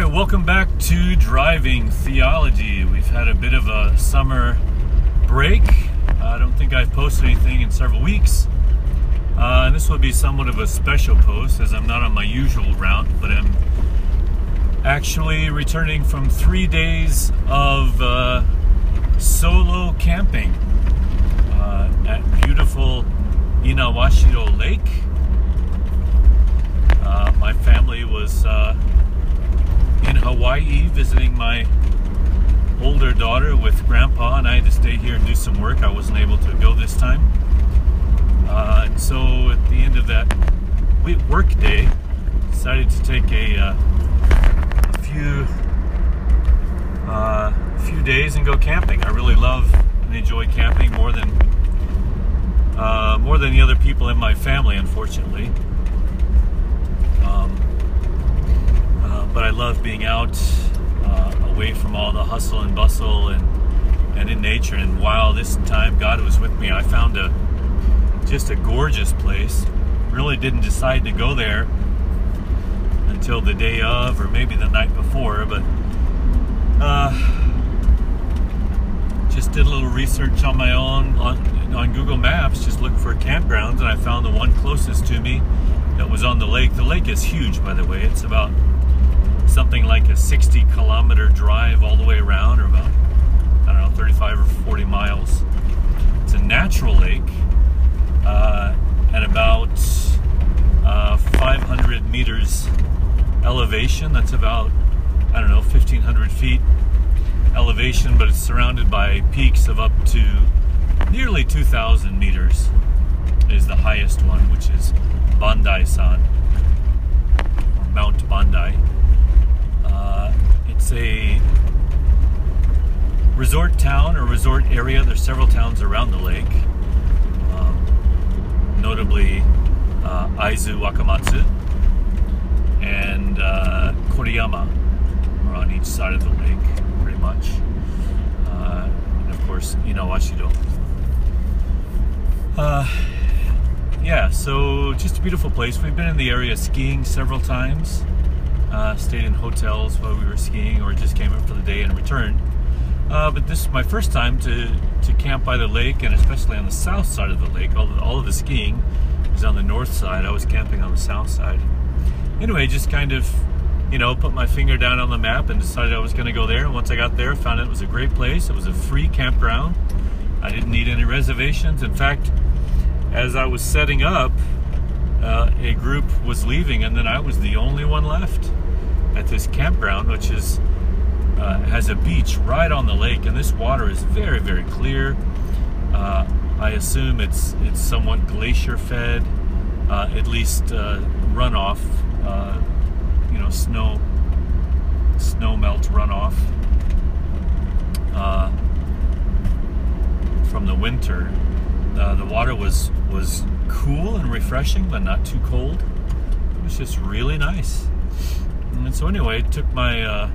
right, welcome back to Driving Theology. We've had a bit of a summer break. I don't think I've posted anything in several weeks. Uh, this will be somewhat of a special post as I'm not on my usual route, but I'm actually returning from three days of uh, solo camping uh, at beautiful Inawashiro Lake. Uh, my family was uh, in Hawaii visiting my older daughter with grandpa, and I had to stay here and do some work. I wasn't able to go this time. Uh, and so at the end of that work day, decided to take a, uh, a few uh, few days and go camping. I really love and enjoy camping more than uh, more than the other people in my family, unfortunately. Um, but I love being out uh, away from all the hustle and bustle and and in nature. And while this time God was with me, I found a just a gorgeous place. Really didn't decide to go there until the day of, or maybe the night before, but uh, just did a little research on my own on, on Google Maps. Just looked for campgrounds, and I found the one closest to me that was on the lake. The lake is huge, by the way. It's about something like a 60 kilometer drive all the way around, or about, I don't know, 35 or 40 miles. It's a natural lake uh, at about uh, 500 meters elevation. That's about, I don't know, 1,500 feet elevation, but it's surrounded by peaks of up to nearly 2,000 meters is the highest one, which is Bandai-san, or Mount Bandai. Uh, it's a resort town or resort area. There's several towns around the lake, um, notably uh, Aizu Wakamatsu and uh, Koriyama are on each side of the lake, pretty much. Uh, and of course, Inawashiro. Uh, yeah, so just a beautiful place. We've been in the area skiing several times uh, stayed in hotels while we were skiing or just came up for the day and returned. Uh, but this is my first time to, to camp by the lake and especially on the south side of the lake. All, all of the skiing is on the north side. I was camping on the south side. Anyway, just kind of, you know, put my finger down on the map and decided I was going to go there. And once I got there, found it was a great place. It was a free campground. I didn't need any reservations. In fact, as I was setting up, uh, a group was leaving, and then I was the only one left at this campground, which is uh, has a beach right on the lake, and this water is very, very clear. Uh, I assume it's it's somewhat glacier fed, uh, at least uh, runoff, uh, you know, snow snow melt runoff from the winter. the water was was cool and refreshing, but not too cold. It was just really nice. And so anyway, took my uh,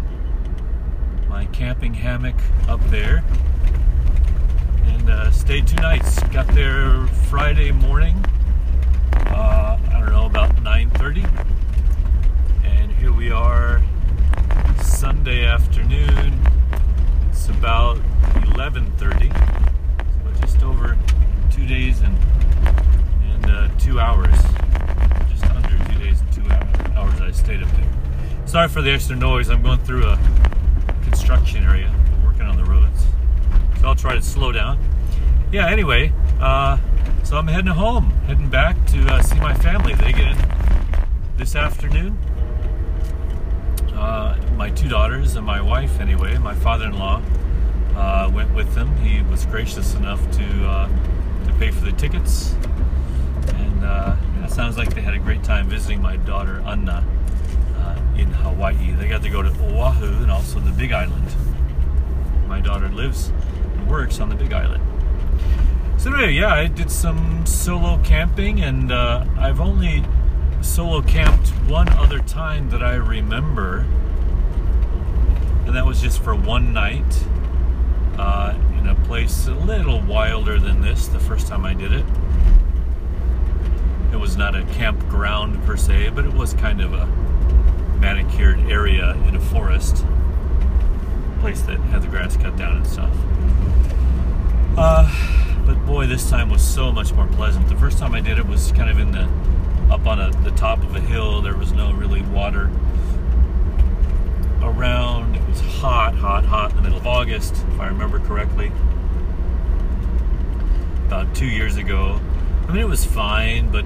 my camping hammock up there and uh, stayed two nights. Got there Friday morning. Uh, I don't know about 9:30, and here we are Sunday afternoon. It's about 11:30, so just over two days and two hours, just under two days two hours I stayed up there. Sorry for the extra noise. I'm going through a construction area. Working on the roads. So I'll try to slow down. Yeah, anyway, uh, so I'm heading home, heading back to uh, see my family. They get in this afternoon. Uh, my two daughters and my wife, anyway. My father-in-law uh, went with them. He was gracious enough to uh, to pay for the tickets, and uh, it sounds like they had a great time visiting my daughter Anna in Hawaii. They got to go to Oahu and also the Big Island. My daughter lives and works on the Big Island. So anyway, yeah, I did some solo camping, and uh, I've only solo camped one other time that I remember, and that was just for one night uh, in a place a little wilder than this. The first time I did it, it was not a campground per se, but it was kind of a manicured area in a forest, place that had the grass cut down and stuff. Uh, but boy, this time was so much more pleasant. The first time I did it was kind of in the up on a, the top of a hill. There was no really water around. It was hot, hot, hot in the middle of August, if I remember correctly. About two years ago. I mean, it was fine, but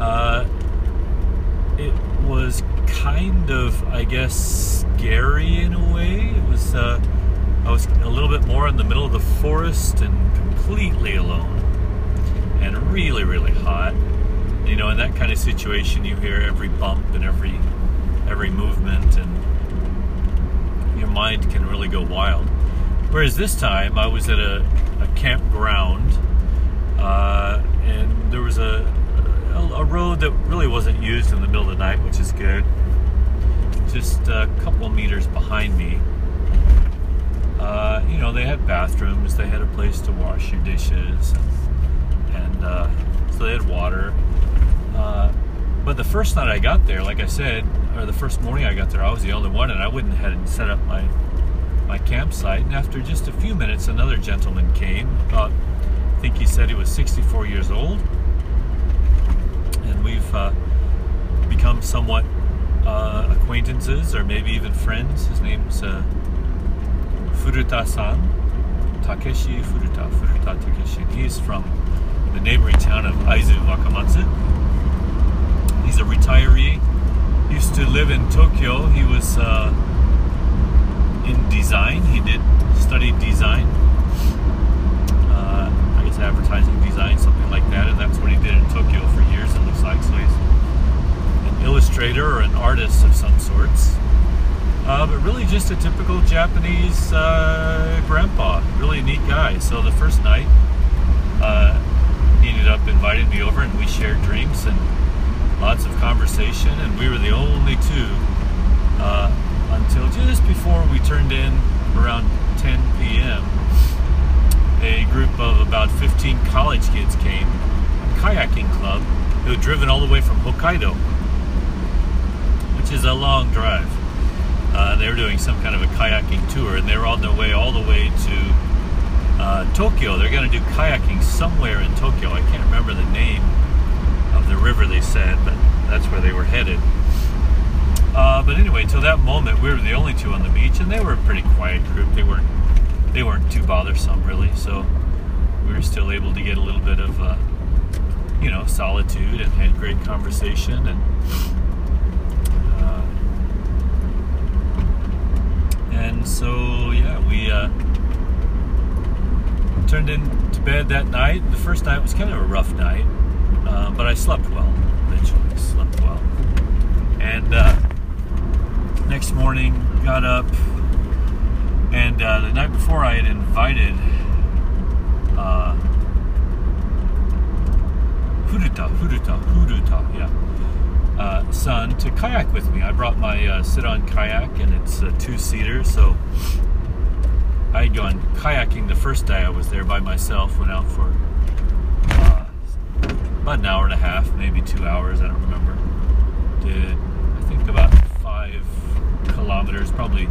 uh, it was kind of, I guess, scary in a way. It was. Uh, I was a little bit more in the middle of the forest and completely alone, and really, really hot. You know, in that kind of situation, you hear every bump and every every movement, and your mind can really go wild. Whereas this time, I was at a, a campground, uh, and there was a, a, a road that really wasn't used in the middle of the night, which is good. Just a couple meters behind me. Uh, you know, they had bathrooms, they had a place to wash your dishes, and, uh, so they had water. Uh, but the first night I got there, like I said, or the first morning I got there, I was the only one, and I went ahead and set up my my campsite. And after just a few minutes, another gentleman came. About, I think he said he was 64 years old, and we've uh, become somewhat uh, acquaintances, or maybe even friends. His name's uh, Furuta-san, Takeshi Furuta, Furuta Takeshi. He's from the neighboring town of Aizu Wakamatsu. He's a retiree used to live in Tokyo. He was uh, in design. He did study design. Uh, I guess advertising design, something like that, and that's what he did in Tokyo for years. Looks like so. He's an illustrator or an artist of some sorts. Uh, but really just a typical Japanese uh, grandpa. Really neat guy. So the first night, uh, he ended up inviting me over, and we shared drinks and lots of conversation, and we were the only two uh, until just before we turned in around 10 p.m. A group of about 15 college kids came, a kayaking club, who had driven all the way from Hokkaido, which is a long drive. Uh, they were doing some kind of a kayaking tour, and they were on their way all the way to uh, Tokyo. They're going to do kayaking somewhere in Tokyo. I can't remember the name of the river they said, but that's where they were headed. Uh, but anyway, till that moment, we were the only two on the beach, and they were a pretty quiet group. They weren't they weren't too bothersome really, so we were still able to get a little bit of uh, you know solitude and had great conversation and. Uh, and so yeah, we uh, turned into bed that night. The first night was kind of a rough night. Uh, but I slept well. Eventually, slept well. And uh, next morning, got up, and uh, the night before, I had invited uh, Furuta, Furuta, Furuta, yeah, uh, son to kayak with me. I brought my uh, sit-on kayak, and it's a two-seater, so I had gone kayaking the first day I was there by myself. Went out for about an hour and a half, maybe two hours, I don't remember. Did, I think, about five kilometers, probably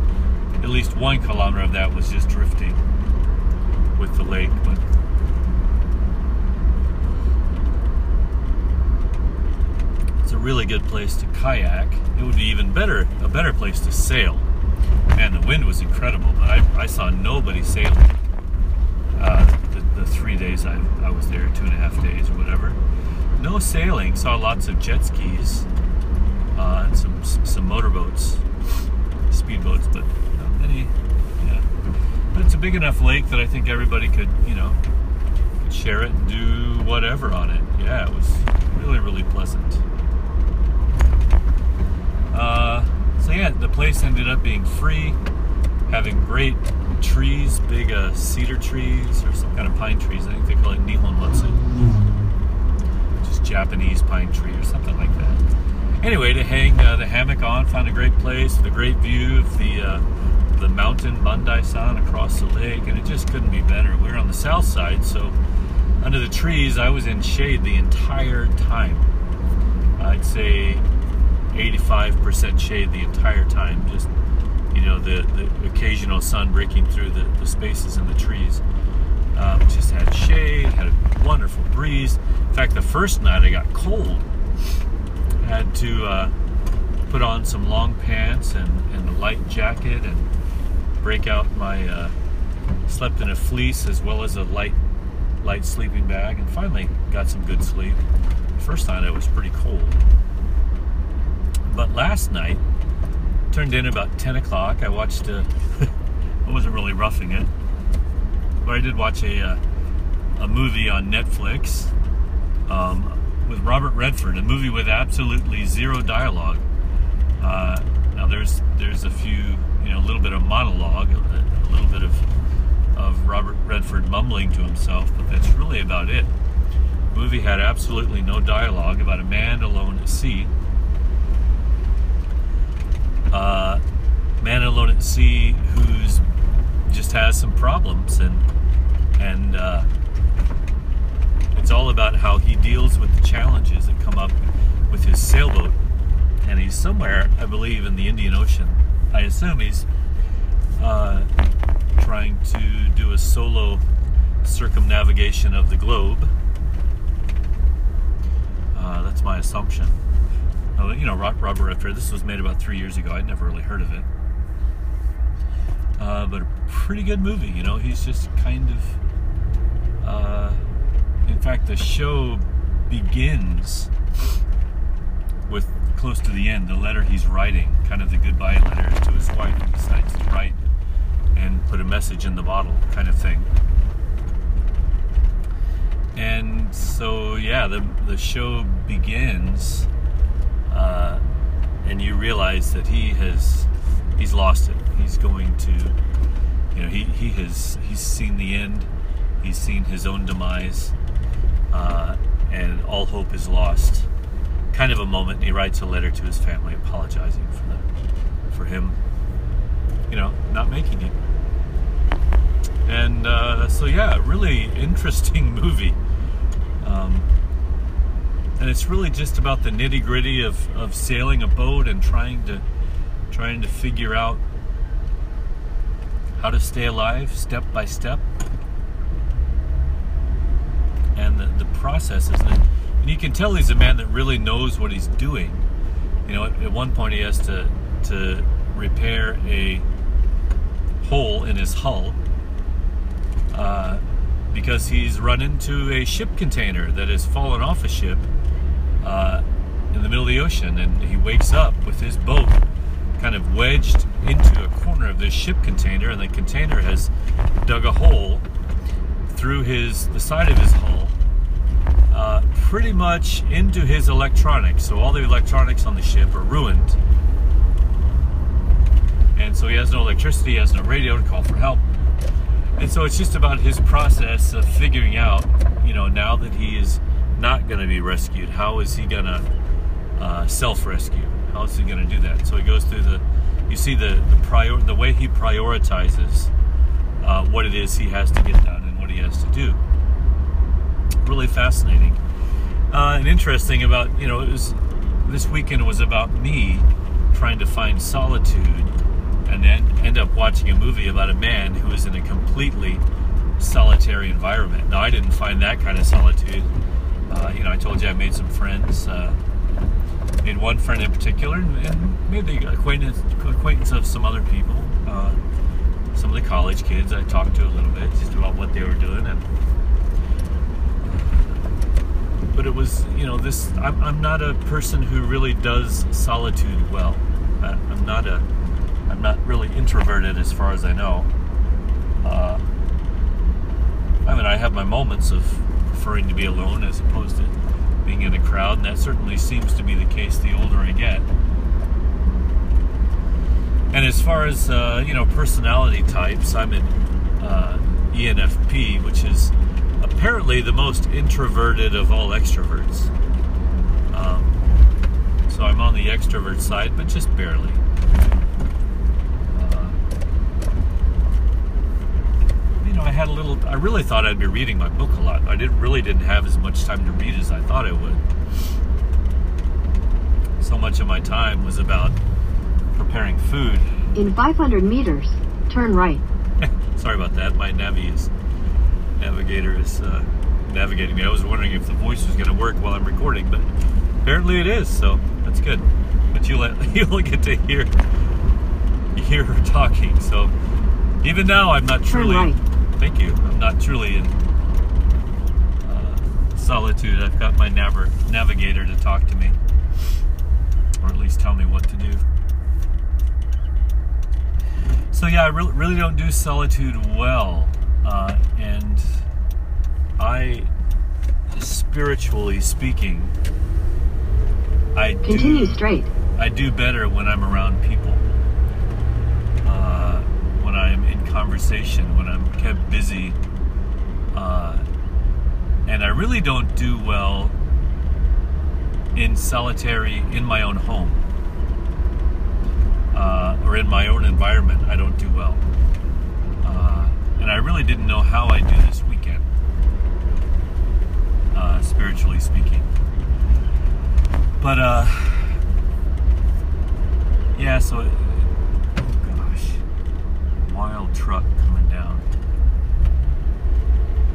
at least one kilometer of that was just drifting with the lake. But it's a really good place to kayak. It would be even better, a better place to sail. Man, the wind was incredible, but I, I saw nobody sailing. Uh, the, the, three days I, I was there, two and a half days or whatever no sailing. Saw lots of jet skis uh, and some some motorboats, speedboats, but not many. Yeah, but it's a big enough lake that I think everybody could, you know, could share it and do whatever on it. Yeah, it was really really pleasant. Uh, so yeah, the place ended up being free, having great trees, big uh, cedar trees or some kind of pine trees. I think they call it Nihon Matsu. which is Japanese pine tree or something like that. Anyway, to hang uh, the hammock on, found a great place with a great view of the uh, the mountain Bandai-san across the lake, and it just couldn't be better. We were on the south side, so under the trees, I was in shade the entire time. I'd say 85% shade the entire time. Just you know, the, the occasional sun breaking through the, the spaces in the trees. Um, just had shade, had a wonderful breeze. In fact, the first night I got cold. Had to uh, put on some long pants and, and a light jacket and break out my uh, slept in a fleece as well as a light light sleeping bag and finally got some good sleep. First night I was pretty cold. But last night, turned in about 10 o'clock. I watched, uh, I wasn't really roughing it, but I did watch a, uh, a movie on Netflix um, with Robert Redford, a movie with absolutely zero dialogue. Uh, now there's there's a few, you know, a little bit of monologue, a, a little bit of of Robert Redford mumbling to himself, but that's really about it. The movie had absolutely no dialogue about a man alone at sea. Uh, man alone at sea who's just has some problems and and uh, it's all about how he deals with the challenges that come up with his sailboat and he's somewhere I believe in the Indian Ocean I assume he's uh, trying to do a solo circumnavigation of the globe. Uh, that's my assumption. You know, Robert Redford. This was made about three years ago. I'd never really heard of it, uh, but a pretty good movie. You know, he's just kind of. Uh, in fact, the show begins with close to the end the letter he's writing, kind of the goodbye letter to his wife. He decides to write and put a message in the bottle kind of thing. And so, yeah, the, the show begins, uh, and you realize that he has, he's lost it. He's going to, you know, he, he has, he's seen the end. He's seen his own demise, uh, and all hope is lost. Kind of a moment, he writes a letter to his family apologizing for the, for him, you know, not making it. And uh, so, yeah, really interesting movie. Um, and it's really just about the nitty gritty of, of sailing a boat and trying to trying to figure out how to stay alive step by step. And the, the processes and, and you can tell he's a man that really knows what he's doing. You know at, at one point he has to to repair a hole in his hull uh, because he's run into a ship container that has fallen off a ship uh, in the middle of the ocean, and he wakes up with his boat kind of wedged into a corner of this ship container, and the container has dug a hole through his the side of his hull, uh, pretty much into his electronics. So all the electronics on the ship are ruined, and so he has no electricity, he has no radio to call for help. And so it's just about his process of figuring out, you know, now that he is not going to be rescued, how is he going to uh, self-rescue? How is he going to do that? So he goes through the, you see the the prior, the way he prioritizes uh, what it is he has to get done and what he has to do. Really fascinating uh, and interesting. About you know, it was this weekend was about me trying to find solitude and then end up watching a movie about a man who is in a completely solitary environment. Now, I didn't find that kind of solitude. Uh, you know, I told you I made some friends. Uh, made one friend in particular, and, made the acquaintance acquaintance of some other people. Uh, some of the college kids I talked to a little bit just about what they were doing, and but it was you know this. I'm, I'm not a person who really does solitude well. Uh, I'm not a I'm not really introverted as far as I know. Uh, I mean, I have my moments of preferring to be alone as opposed to being in a crowd, and that certainly seems to be the case the older I get. And as far as uh, you know, personality types, I'm an uh, ENFP, which is apparently the most introverted of all extroverts. Um, so I'm on the extrovert side, but just barely. I had a little. I really thought I'd be reading my book a lot. I didn't really didn't have as much time to read as I thought I would. so much of my time was about preparing food. In 500 meters, turn right. Sorry about that. My navi is navigator is uh, navigating me. I was wondering if the voice was going to work while I'm recording, but apparently it is. So that's good. But you'll you'll get to hear hear her talking. So even now, I'm not Turn truly. right. Thank you. I'm not truly in uh, solitude. I've got my nav- navigator to talk to me, or at least tell me what to do. So yeah, I really, really don't do solitude well, uh, and I, spiritually speaking, I Continue do. straight. I do better when I'm around people. Uh, when I'm in conversation, when I'm kept busy. Uh, and I really don't do well in solitary, in my own home. Uh, or in my own environment, I don't do well. Uh, and I really didn't know how I do this weekend, uh, spiritually speaking. But, uh, yeah, so, wild truck coming down.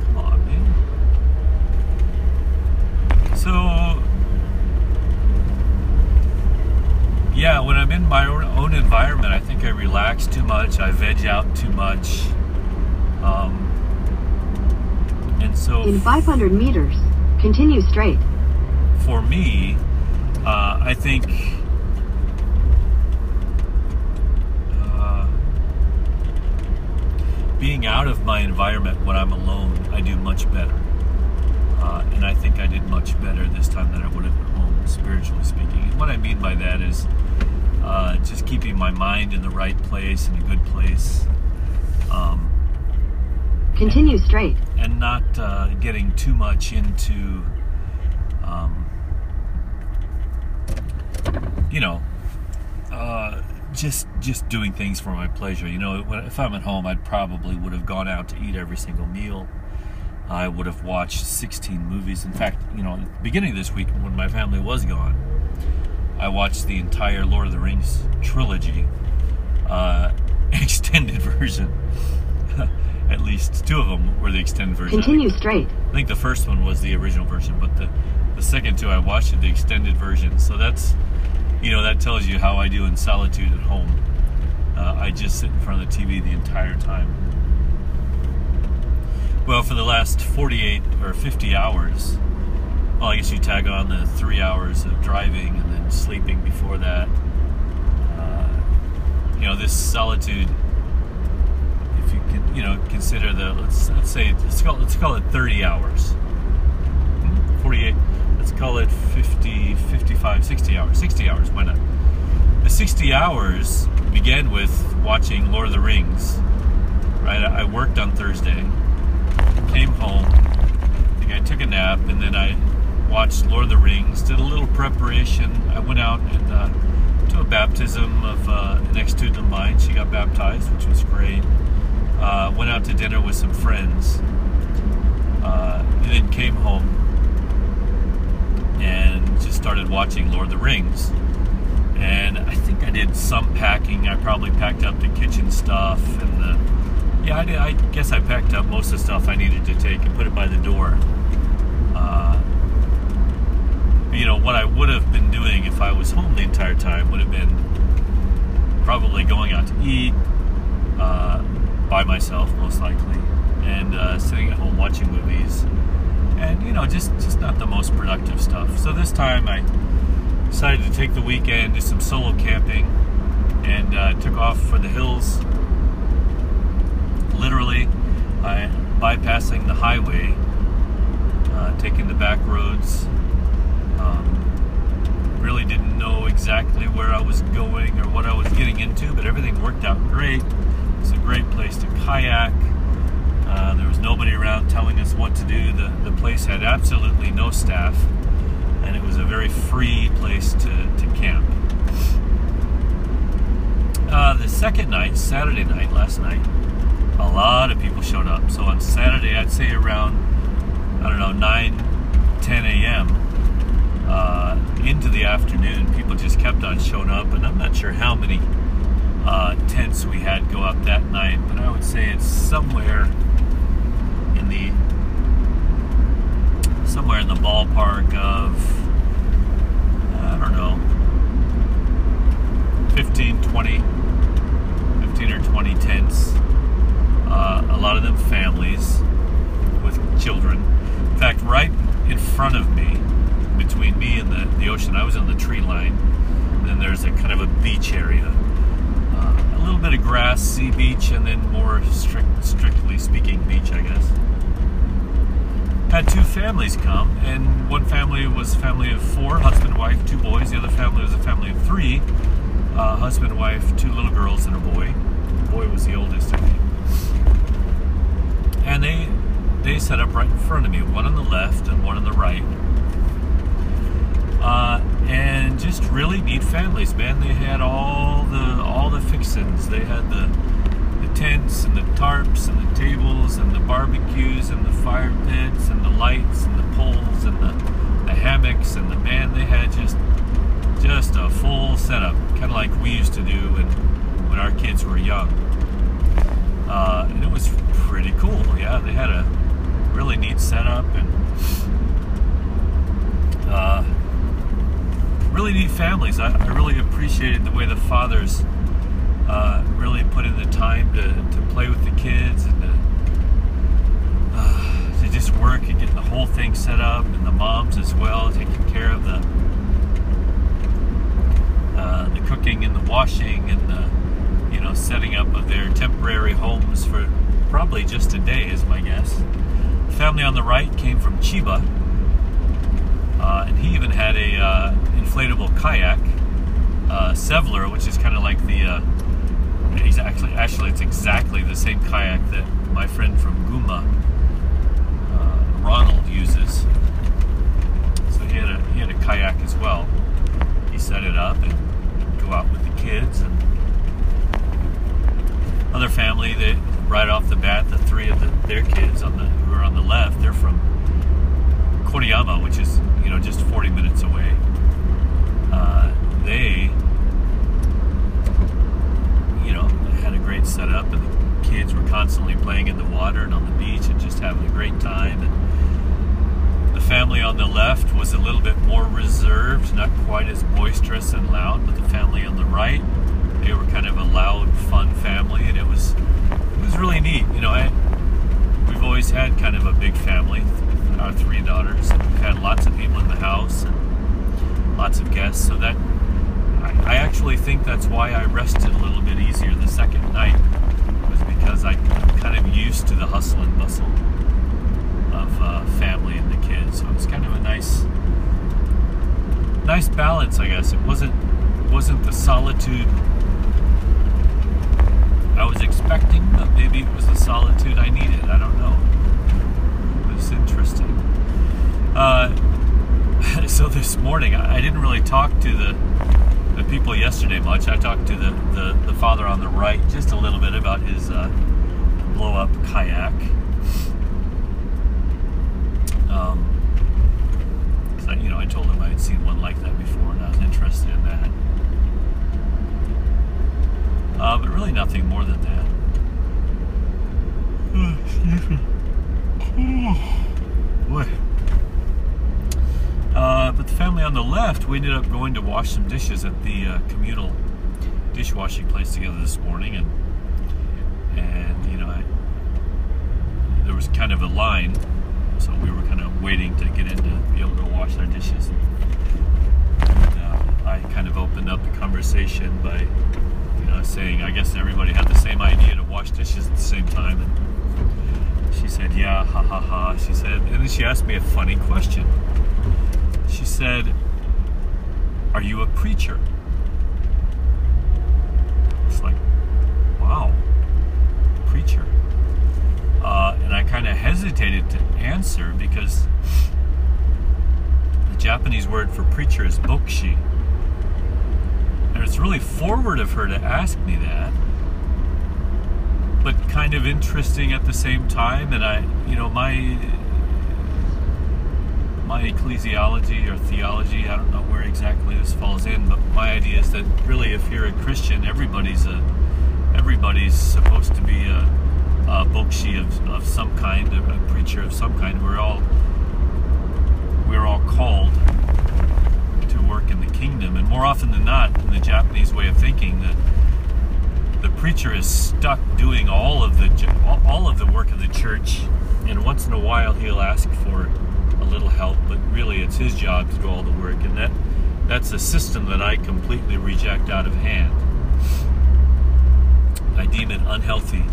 Come on, man. So, yeah, when I'm in my own, own environment, I think I relax too much, I veg out too much. Um, and so, In 500 meters, continue straight. for me, uh, I think uh, being out of my environment when I'm alone, I do much better. Uh, and I think I did much better this time than I would have at home, spiritually speaking. And what I mean by that is uh, just keeping my mind in the right place, in a good place. Um, Continue straight. and not uh, getting too much into, um, you know, uh, just just doing things for my pleasure. You know, if I'm at home, I probably would have gone out to eat every single meal. I would have watched 16 movies. In fact, you know, at the beginning of this week, when my family was gone, I watched the entire Lord of the Rings trilogy, uh, extended version. At least two of them were the extended version. I think- Continue straight. I think the first one was the original version, but the the second two I watched the extended version. So that's you know that tells you how I do in solitude at home. Uh, I just sit in front of the TV the entire time. Well, for the last 48 or 50 hours, well, I guess you tag on the three hours of driving and then sleeping before that. Uh, you know, this solitude if you can, you know, consider the let's let's say let's call let's call it 30 hours. 48. Let's call it 50, 55, 60 hours. 60 hours. Why not? The 60 hours began with watching Lord of the Rings. Right. I worked on Thursday. Came home. I think I took a nap and then I watched Lord of the Rings. Did a little preparation. I went out and uh, to a baptism of uh, an ex-student of mine. She got baptized, which was great uh, went out to dinner with some friends, uh, and then came home and just started watching Lord of the Rings. And I think I did some packing. I probably packed up the kitchen stuff and the yeah, I, did, I guess I packed up most of the stuff I needed to take and put it by the door. Uh, you know what I would have been doing if I was home the entire time would have been probably going out to eat, uh, by myself most likely and uh, sitting at home watching movies and you know just just not the most productive stuff. So this time i decided to take the weekend do some solo camping and uh, took off for the hills. Literally I, bypassing the highway uh, taking the back roads. Um, really didn't know exactly where i was going or what i was getting into but everything worked out great. It's a great place to kayak. Uh, there was nobody around telling us what to do. The, the place had absolutely no staff, and it was a very free place to, to camp. Uh, the second night, Saturday night, last night, a lot of people showed up. So on Saturday, I'd say around, I don't know, 9, 10 a.m., uh, into the afternoon, people just kept on showing up, and I'm not sure how many uh, tents we had go up that night, but I would say it's somewhere in the somewhere in the ballpark of I don't know 15, 20, 15 or 20 tents. Uh, a lot of them families with children. In fact, right in front of me, between me and the, the ocean, I was on the tree line. And then there's a kind of a beach area. Uh, a little bit of grass, sea beach, and then more strict, strictly speaking, beach, I guess. Had two families come, and one family was a family of four husband, wife, two boys. The other family was a family of three uh, husband, wife, two little girls, and a boy. The boy was the oldest, I think. And they they set up right in front of me, one on the left and one on the right. Uh, and just really neat families, man. They had all the all the fixins. They had the the tents and the tarps and the tables and the barbecues and the fire pits and the lights and the poles and the, the hammocks and the man they had just just a full setup, kind of like we used to do when when our kids were young. Uh, and it was pretty cool. Yeah, they had a really neat setup and uh, really neat families. I, I, really appreciated the way the fathers uh, really put in the time to, to play with the kids and just work and get the whole thing set up, and the moms as well, taking care of the uh, the cooking and the washing and the you know setting up of their temporary homes for probably just a day, is my guess. The family on the right came from Chiba, uh, and he even had a uh, inflatable kayak, uh, Sevylor, which is kind of like the. Uh, he's actually actually it's exactly the same kayak that my friend from Gunma, Ronald, uses. So he had a he had a kayak as well. He set it up and go out with the kids and other family that right off the bat the three of the, their kids on the who are on the left they're from Koriyama which is you know just 40 minutes away uh, they you know had a great setup and the kids were constantly playing in the water and on the beach and just having a great time and family on the left was a little bit more reserved not quite as boisterous and loud but the family on the right they were kind of a loud fun family and it was it was really neat. You know I, we've always had kind of a big family our three daughters and we've had lots of people in the house and lots of guests so that I, I actually think that's why I rested a little bit easier the second night was because I'm kind of used to the hustle and bustle of uh, family and the so it was kind of a nice nice balance I guess it wasn't wasn't the solitude I was expecting, but maybe it was the solitude I needed. I don't know. It's interesting. Uh, so this morning, I, I, didn't really talk to the the people yesterday much. I talked to the, the, the father on the right just a little bit about his uh, blow up kayak. Um, I, you know, I told him I had seen one like that before, and I was interested in that. Uh, but really nothing more than that. Boy. Uh, but the family on the left, we ended up going to wash some dishes at the uh, communal dishwashing place together this morning, and and you know, I, there was kind of a line, so we were kind of waiting to get in to be able to wash our dishes. And, uh, I kind of opened up the conversation by uh, saying, I guess everybody had the same idea to wash dishes at the same time. And she said, Yeah, ha ha ha. She said, and then she asked me a funny question. She said, Are you a preacher? It's like, wow, preacher. And I kind of hesitated to answer because the Japanese word for preacher is bokushi and it's really forward of her to ask me that, but kind of interesting at the same time. And I, you know, my my ecclesiology or theology, I don't know where exactly this falls in, but my idea is that really, if you're a Christian, everybody's a everybody's supposed to be a, a bokushi of, of some kind, a, preacher of some kind. We're all we're all called to work in the kingdom, and more often than not, in the Japanese way of thinking, that the preacher is stuck doing all of the all of the work of the church, and once in a while he'll ask for a little help, but really it's his job to do all the work, and that that's a system that I completely reject out of hand. I deem it unhealthy,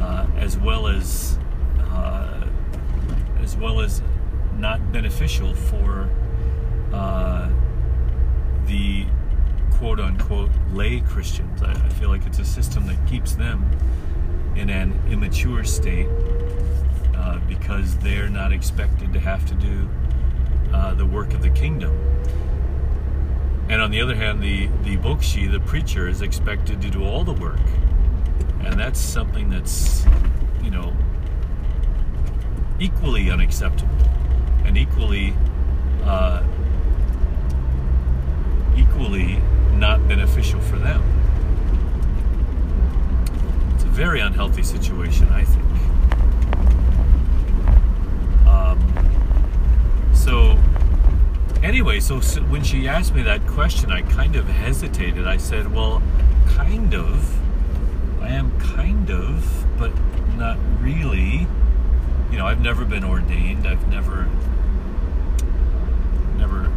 uh, as well as uh, as well as not beneficial for uh, the quote unquote lay Christians. I, I, feel like it's a system that keeps them in an immature state uh, because they're not expected to have to do uh, the work of the kingdom. And on the other hand, the, the bokushi, the preacher, is expected to do all the work. And that's something that's, you know, equally unacceptable and equally uh, equally not beneficial for them. It's a very unhealthy situation, I think. Um, so, anyway, so, so when she asked me that question, I kind of hesitated. I said, well, kind of. I am kind of, but not really. You know, I've never been ordained. I've never never.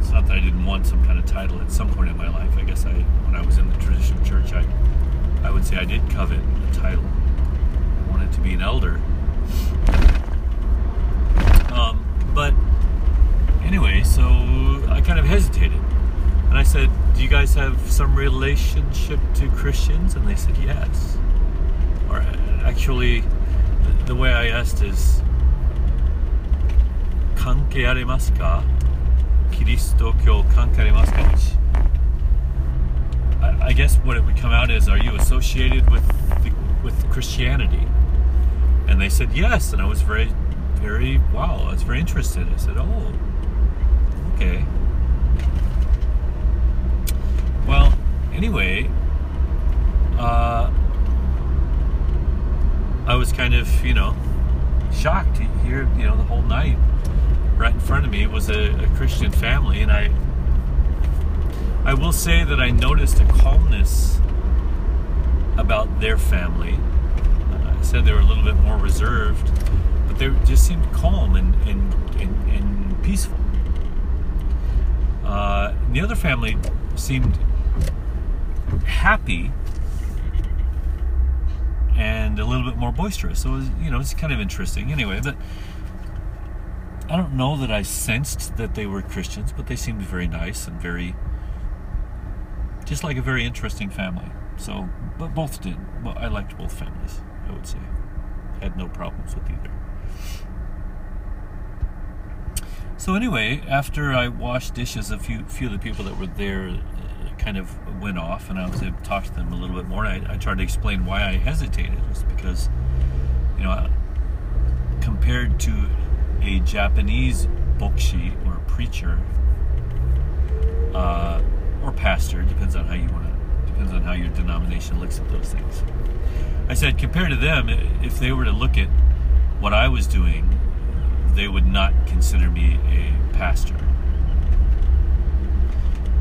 It's not that I didn't want some kind of title at some point in my life. I guess I, when I was in the traditional church, I, I would say I did covet a title. I wanted to be an elder. Um, but anyway, so I kind of hesitated, and I said, "Do you guys have some relationship to Christians?" And they said, "Yes." Or actually, the, the way I asked is, "Kanke aremasu ka?" キリスト教関係ありますか which I, I guess what it would come out is are you associated with the, with Christianity and they said yes and I was very very wow I was very interested I said oh okay well anyway uh, I was kind of you know shocked to hear you know the whole night right in front of me was a, a Christian family, and I I will say that I noticed a calmness about their family. I said they were a little bit more reserved, but they just seemed calm and and, and, and peaceful. Uh, the other family seemed happy and a little bit more boisterous. So was, you know, it's kind of interesting. Anyway, but I don't know that I sensed that they were Christians, but they seemed very nice and very, just like a very interesting family. So, but both did. Well, I liked both families, I would say. Had no problems with either. So anyway, after I washed dishes, a few few of the people that were there kind of went off, and I was able to talk to them a little bit more. I, I tried to explain why I hesitated. It was because, you know, compared to a Japanese bokushi or preacher uh, or pastor, depends on how you want to, depends on how your denomination looks at those things. I said, compared to them, if they were to look at what I was doing, they would not consider me a pastor.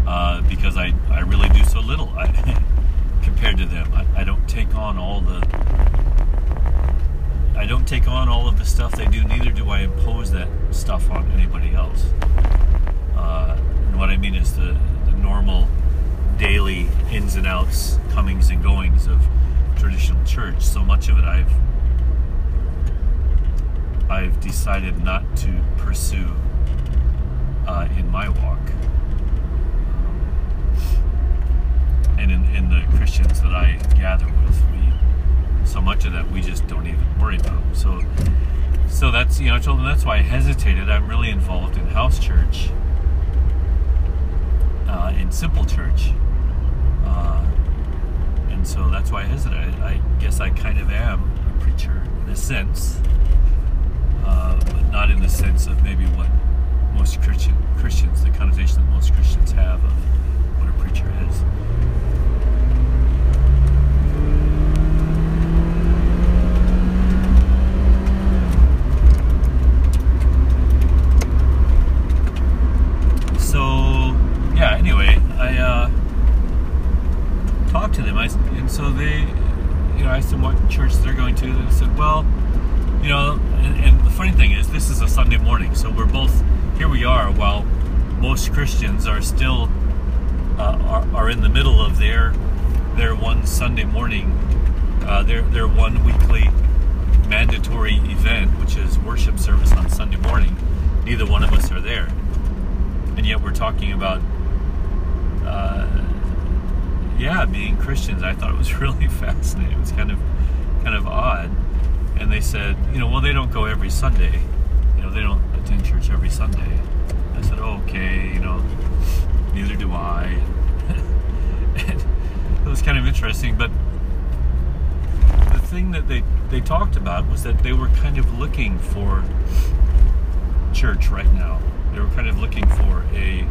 Uh, because I, I really do so little I, compared to them. I, I don't take on all the I don't take on all of the stuff they do, neither do I impose that stuff on anybody else. Uh, and what I mean is the, the normal daily ins and outs, comings and goings of traditional church. So much of it I've I've decided not to pursue uh, in my walk. And in, in the Christians that I gather with, we so much of that we just don't even worry about. So, so that's you know I told them that's why I hesitated. I'm really involved in house church, uh, in simple church, uh, and so that's why I hesitated. I, guess I kind of am a preacher in a sense, uh, but not not in the sense of maybe what most Christian Christians, the connotation that most Christians have of what a preacher is. So yeah. Anyway, I uh, talked to them. I and so they, you know, I asked them what church they're going to. They said, well, you know, and, and the funny thing is, this is a Sunday morning, so we're both here. We are while most Christians are still uh, are, are in the middle of their their one Sunday morning, uh, their their one weekly mandatory event, which is worship service on Sunday morning. Neither one of us are there, and yet we're talking about, uh, yeah, being Christians. I thought it was really fascinating. It was kind of kind of odd. And they said, you know, well, they don't go every Sunday. You know, they don't attend church every Sunday. I said, oh, okay, you know, neither do I. it was kind of interesting, but the thing that they, they talked about was that they were kind of looking for church right now. They were kind of looking for a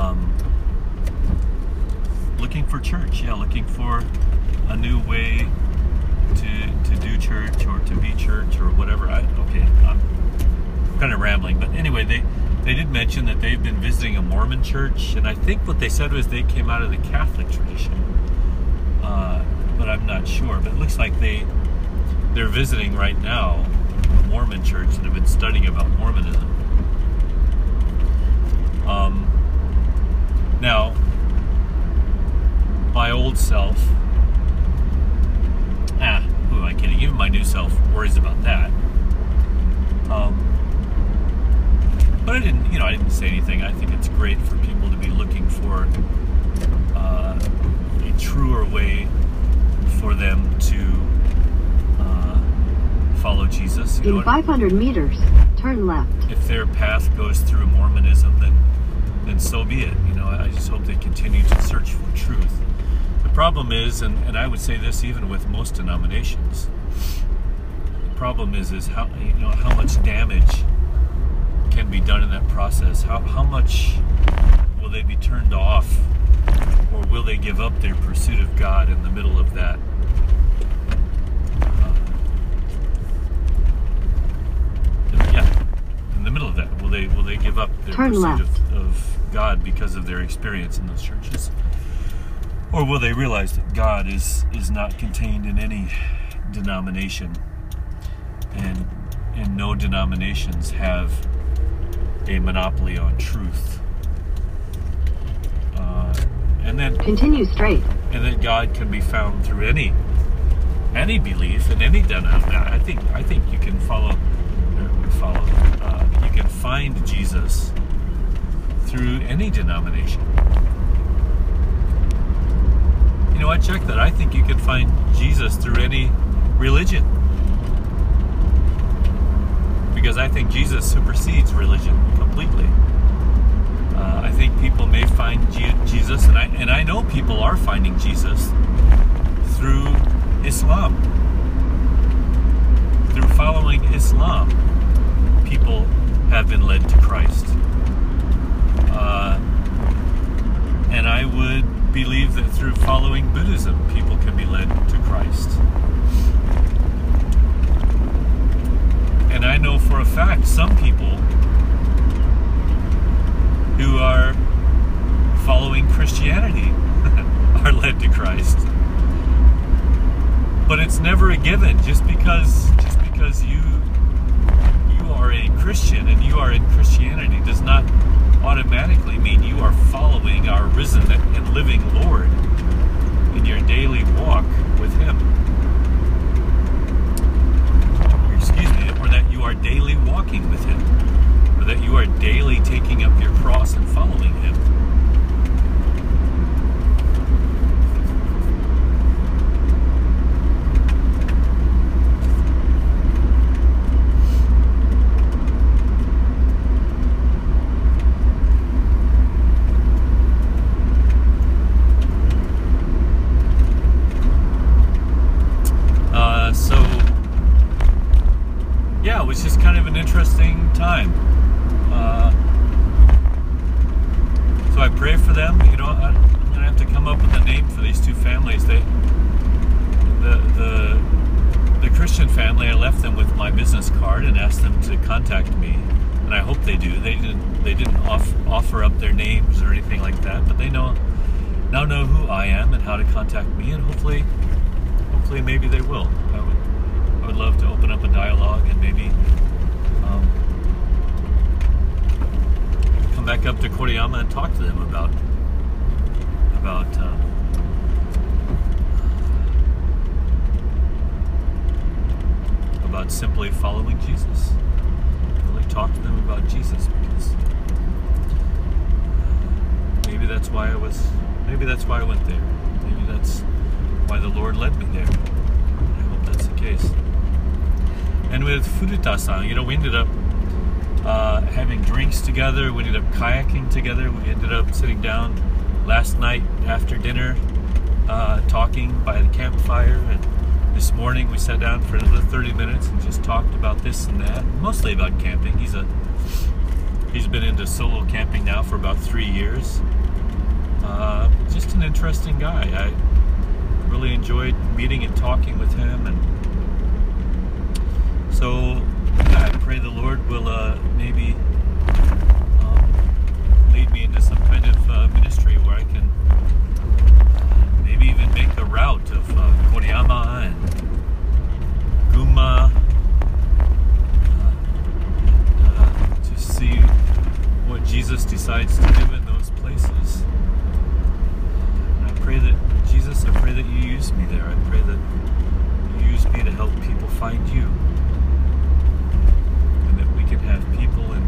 um, looking for church, yeah, looking for a new way to to do church or to be church or whatever. I okay, I'm kind of rambling, but anyway, they they did mention that they've been visiting a Mormon church, and I think what they said was they came out of the Catholic tradition, uh, but I'm not sure. But it looks like they they're visiting right now a Mormon church and have been studying about Mormonism. Um, now, my old self ah, who am I kidding? Even my new self worries about that. Um, but I didn't, you know, I didn't say anything. I think it's great for people to be looking for uh, a truer way for them to uh, follow Jesus. You In 500 meters, turn left. if their path goes through Mormonism, then then so be it. You know, I just hope they continue to search for truth. The problem is, and, and I would say this even with most denominations, the problem is is how you know how much damage can be done in that process. How how much will they be turned off, or will they give up their pursuit of God in the middle of that? uh, yeah, in the middle of that, will they will they give up their Turn pursuit of, of God because of their experience in those churches, or will they realize that God is is not contained in any denomination, and and no denominations have a monopoly on truth, uh, and then Continue straight. and that God can be found through any any belief in any denomination. I think I think you can follow follow. Uh, can find Jesus through any denomination. You know, I checked that. I think you can find Jesus through any religion. Because I think Jesus supersedes religion completely. Uh, I think people may find Je- Jesus, and I and I know people are finding Jesus through Islam. Through following Islam, people have been led to Christ. Uh, and I would believe that through following Buddhism, people can be led to Christ. And I know for a fact some people who are following Christianity are led to Christ. But it's never a given just because just because you are a Christian and you are in Christianity does not automatically mean you are following our risen and living Lord in your daily walk with him. Excuse me, or that you are daily walking with him, or that you are daily taking up your cross and following him. business card and asked them to contact me, and I hope they do. They didn't they didn't off, offer up their names or anything like that, but they know now know who I am and how to contact me, and hopefully hopefully maybe they will. I would I would love to open up a dialogue and maybe um, come back up to Koriyama and talk to them about about. Uh, about simply following Jesus. Really talk to them about Jesus because maybe that's why I was, maybe that's why I went there. Maybe that's why the Lord led me there. I hope that's the case. And with Furuta-san, you know, we ended up uh, having drinks together. We ended up kayaking together. We ended up sitting down last night after dinner, uh, talking by the campfire and this morning we sat down for another 30 minutes and just talked about this and that, mostly about camping. He's a he's been into solo camping now for about three years. Uh, just an interesting guy. I really enjoyed meeting and talking with him, and so I pray the Lord will uh, maybe um, lead me into some kind of uh, ministry where I can maybe even make the route of uh, Koriyama and Gunma uh, uh, to see what Jesus decides to do in those places. Pray that, Jesus, I pray that you use me there. I pray that you use me to help people find you. And that we can have people in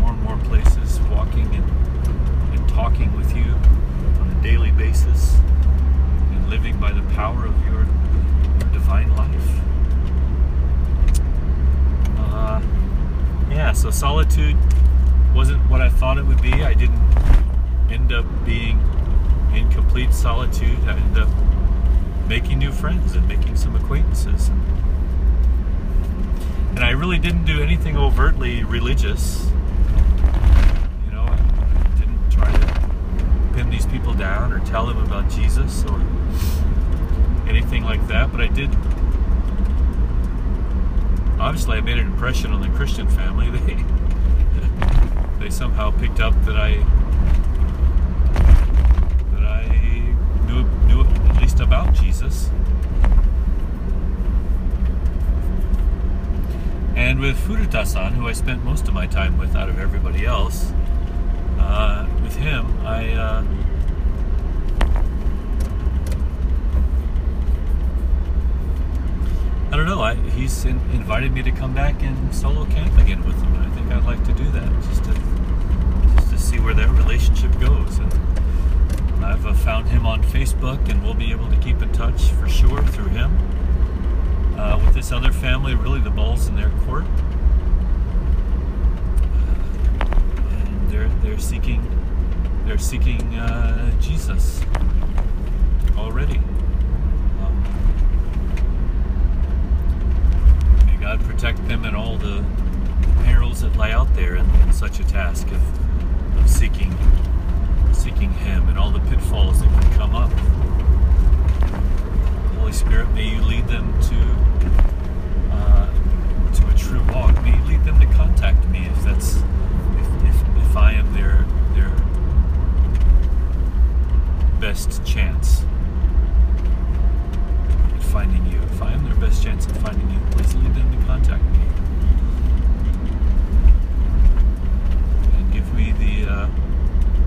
more and more places walking and, and talking with you on a daily basis and living by the power of your, your divine life. Uh, yeah, so solitude wasn't what I thought it would be. I didn't end up being in complete solitude. I ended up making new friends and making some acquaintances. And, and I really didn't do anything overtly religious. You know, I didn't try to pin these people down or tell them about Jesus or anything like that, but I did. Obviously, I made an impression on the Christian family. They they somehow picked up that I that I knew knew at least about Jesus. And with Furuta-san, who I spent most of my time with out of everybody else, uh, with him, I. Uh, I don't know. I, he's in, invited me to come back and solo camp again with him, and I think I'd like to do that just to just to see where that relationship goes. And I've uh, found him on Facebook, and we'll be able to keep in touch for sure through him. Uh, with this other family, really the ball's in their court, and they're they're seeking they're seeking uh, Jesus already. Um, May God protect them and all the perils that lie out there in, in such a task of, of seeking seeking Him and all the pitfalls that can come up. Holy Spirit, may you lead them to uh, to a true walk. May you lead them to contact me if that's if, if, if I am their their best chance at finding you. If I am their best chance at finding you, please lead them to contact me. And give me the uh,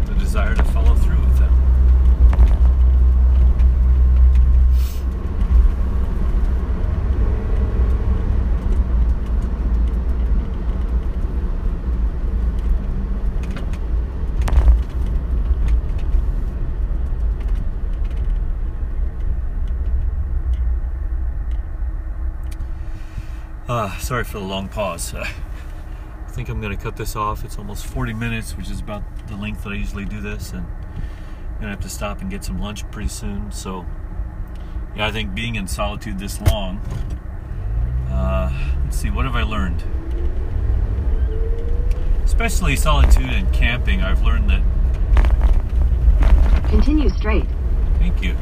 the desire to follow through with them. Uh, sorry for the long pause. I think I'm going to cut this off. It's almost 40 minutes, which is about the length that I usually do this, and I'm going to have to stop and get some lunch pretty soon. So, yeah, I think being in solitude this long, uh, let's see, what have I learned? Especially solitude and camping, I've learned that Continue straight. Thank you.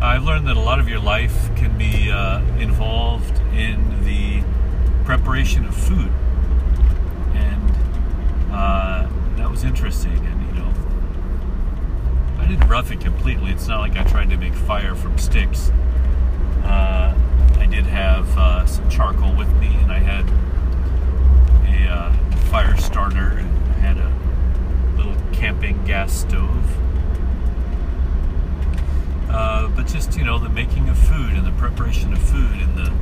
I've learned that a lot of your life can be uh, involved in preparation of food, and uh, that was interesting. And you know, I didn't rough it completely. It's not like I tried to make fire from sticks. Uh, I did have uh, some charcoal with me, and I had a uh, fire starter, and I had a little camping gas stove. Uh, but just you know, the making of food and the preparation of food and the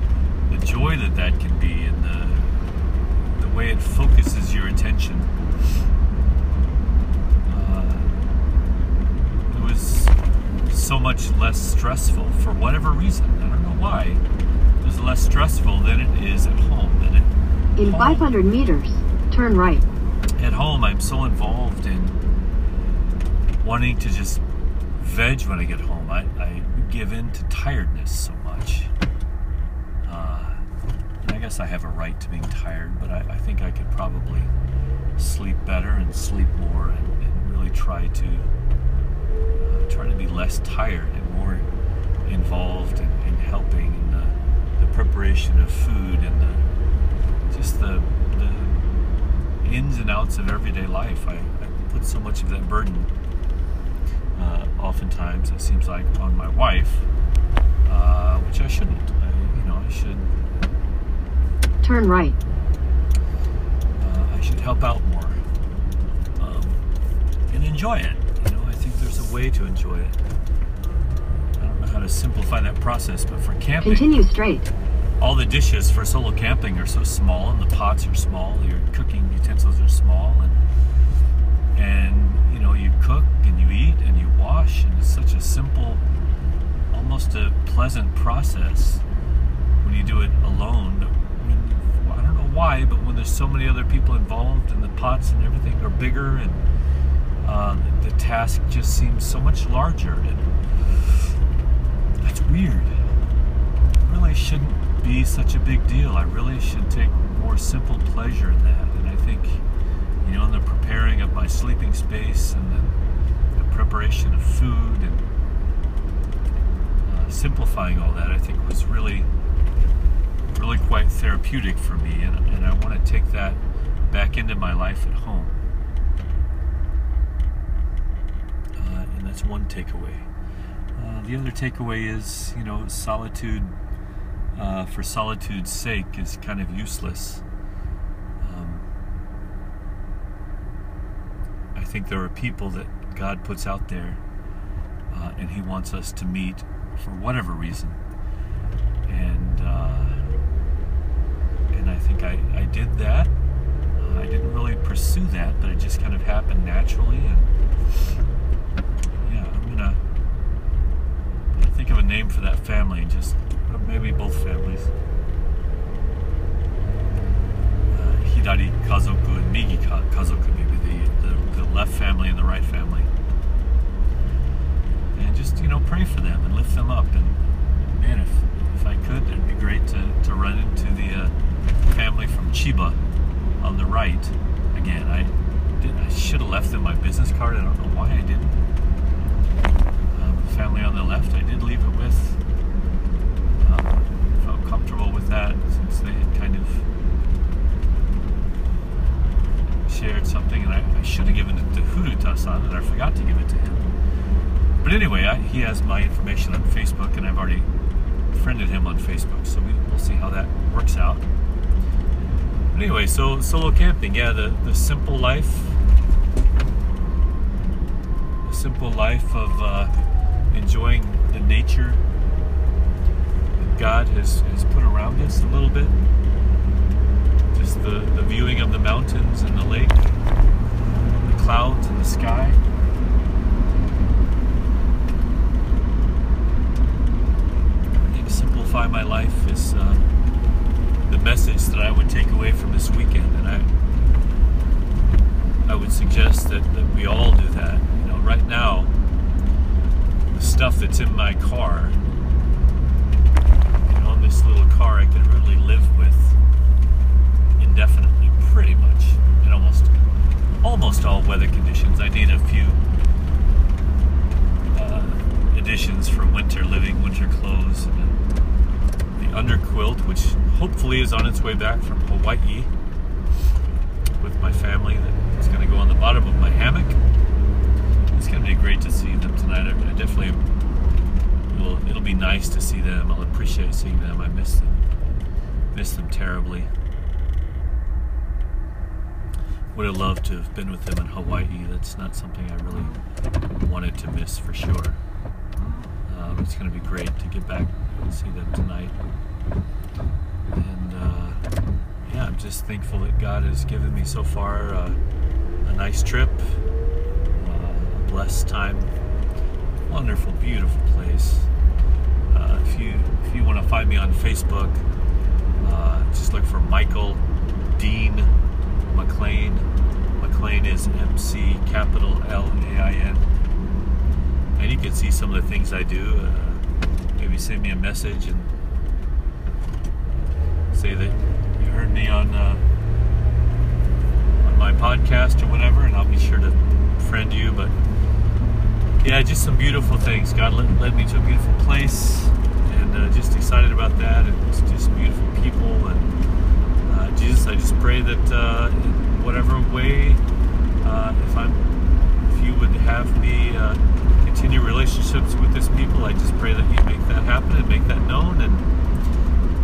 the joy that that can be, and the the way it focuses your attention. Uh, it was so much less stressful for whatever reason. I don't know why. It was less stressful than it is at home. Than it In home. 500 meters, turn right. At home, I'm so involved in wanting to just veg when I get home. I, I give in to tiredness so much. Uh, I guess I have a right to being tired, but I, I think I could probably sleep better and sleep more and, and really try to uh, try to be less tired and more involved in, in helping in the, the preparation of food and the just the the ins and outs of everyday life. I, I put so much of that burden, uh, oftentimes it seems like, on my wife, uh, which I shouldn't. I, you know, I should Turn right. uh, I should help out more um, and enjoy it. You know, I think there's a way to enjoy it. I don't know how to simplify that process, but for camping, Continue straight. all the dishes for solo camping are so small, and the pots are small. Your cooking utensils are small, and and you know you cook and you eat and you wash, and it's such a simple, almost a pleasant process when you do it alone. When, I don't know why, but when there's so many other people involved, and the pots and everything are bigger, and uh, the task just seems so much larger, and that's weird really shouldn't be such a big deal. I really should take more simple pleasure in that. And I think, you know, in the preparing of my sleeping space and the, the preparation of food and uh, simplifying all that, I think was really, really quite therapeutic for me. And, and I want to take that back into my life at home. Uh, and that's one takeaway. Uh, the other takeaway is, you know, solitude uh, for solitude's sake is kind of useless. Um, I think there are people that God puts out there, uh, and He wants us to meet for whatever reason. And uh, and I think I, I did that. Uh, I didn't really pursue that, but it just kind of happened naturally. And yeah, I'm gonna think of a name for that family just maybe both families. Uh, Hidari Kazoku and Migi Kazoku, maybe the, the, the left family and the right family. And just, you know, pray for them and lift them up. And man, if, if I could, it'd be great to, to run into the uh, family from Chiba on the right again. I did, I should have left them my business card. I don't know why I didn't. Um, family on the left, I did leave it with um, felt comfortable with that since they had kind of shared something, and I, I should have given it to Furuta-san, and I forgot to give it to him. But anyway, I, he has my information on Facebook, and I've already friended him on Facebook, so we, we'll see how that works out. Anyway, so solo camping, yeah, the, the simple life, the simple life of uh, enjoying the nature that God has, has put around us a little bit. Just the, the viewing of the mountains and the lake, the clouds and the sky. Simplify my life is uh, message that I would take away from this weekend. And I I would suggest that, that we all do that. You know, right now, the stuff that's in my car on this little car I can really live with indefinitely, pretty much, in almost almost all weather conditions. I need a few uh, additions for winter living, winter clothes, and underquilt, which hopefully is on its way back from Hawaii with my family. That's going to go on the bottom of my hammock. It's going to be great to see them tonight. I, definitely will. It'll be nice to see them. I'll appreciate seeing them. I miss them. Miss them terribly. Would have loved to have been with them in Hawaii. That's not something I really wanted to miss for sure. Um, it's going to be great to get back see them tonight. And uh, yeah, I'm just thankful that God has given me so far uh, a nice trip, uh, a blessed time, wonderful, beautiful place. Uh, if you if you want to find me on Facebook, uh, just look for Michael Dean McLain. McLain is M C capital L A I N. And you can see some of the things I do. Uh, maybe send me a message and say that you heard me on uh, on my podcast or whatever, and I'll be sure to friend you. But yeah, just some beautiful things. God led, led me to a beautiful place, and uh, just excited about that. And just beautiful people. And uh, Jesus, I just pray that uh, in whatever way, uh, if I'm, you would have me uh, continue relationships with this people, I just pray that you make that happen and make that known. And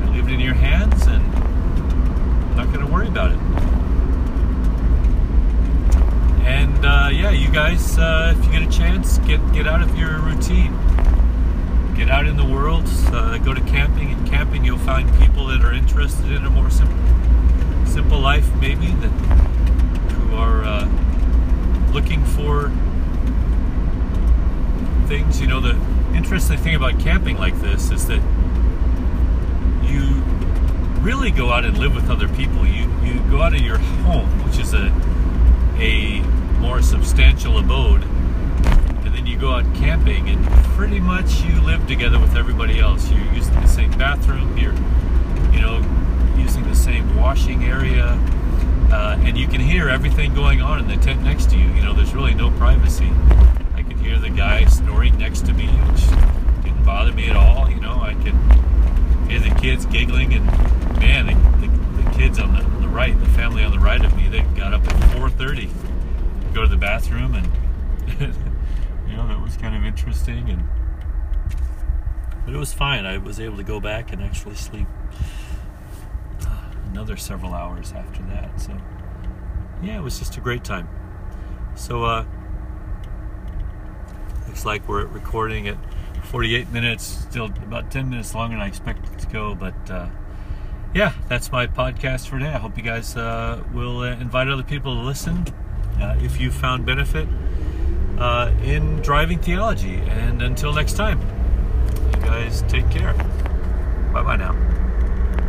I leave it in your hands, and I'm not going to worry about it. And uh, yeah, you guys, uh, if you get a chance, get get out of your routine. Get out in the world. Uh, go to camping. In camping, you'll find people that are interested in a more simple, simple life, maybe that who are uh, looking for things. You know, the interesting thing about camping like this is that you really go out and live with other people. You you go out of your home, which is a a more substantial abode, and then you go out camping, and pretty much you live together with everybody else. You're using the same bathroom. You're you know using the same washing area. Uh, and you can hear everything going on in the tent next to you. You know, there's really no privacy. I could hear the guy snoring next to me, which didn't bother me at all. You know, I could hear the kids giggling, and man, the, the, the kids on the, on the right, the family on the right of me, they got up at 4:30 go to the bathroom, and you know that was kind of interesting. And but it was fine. I was able to go back and actually sleep another several hours after that. So yeah, it was just a great time. So uh, looks like we're recording at 48 minutes, still about 10 minutes longer than I expected to go. But uh, yeah, that's my podcast for today. I hope you guys uh, will uh, invite other people to listen uh, if you found benefit uh, in driving theology. And until next time, you guys take care. Bye bye now.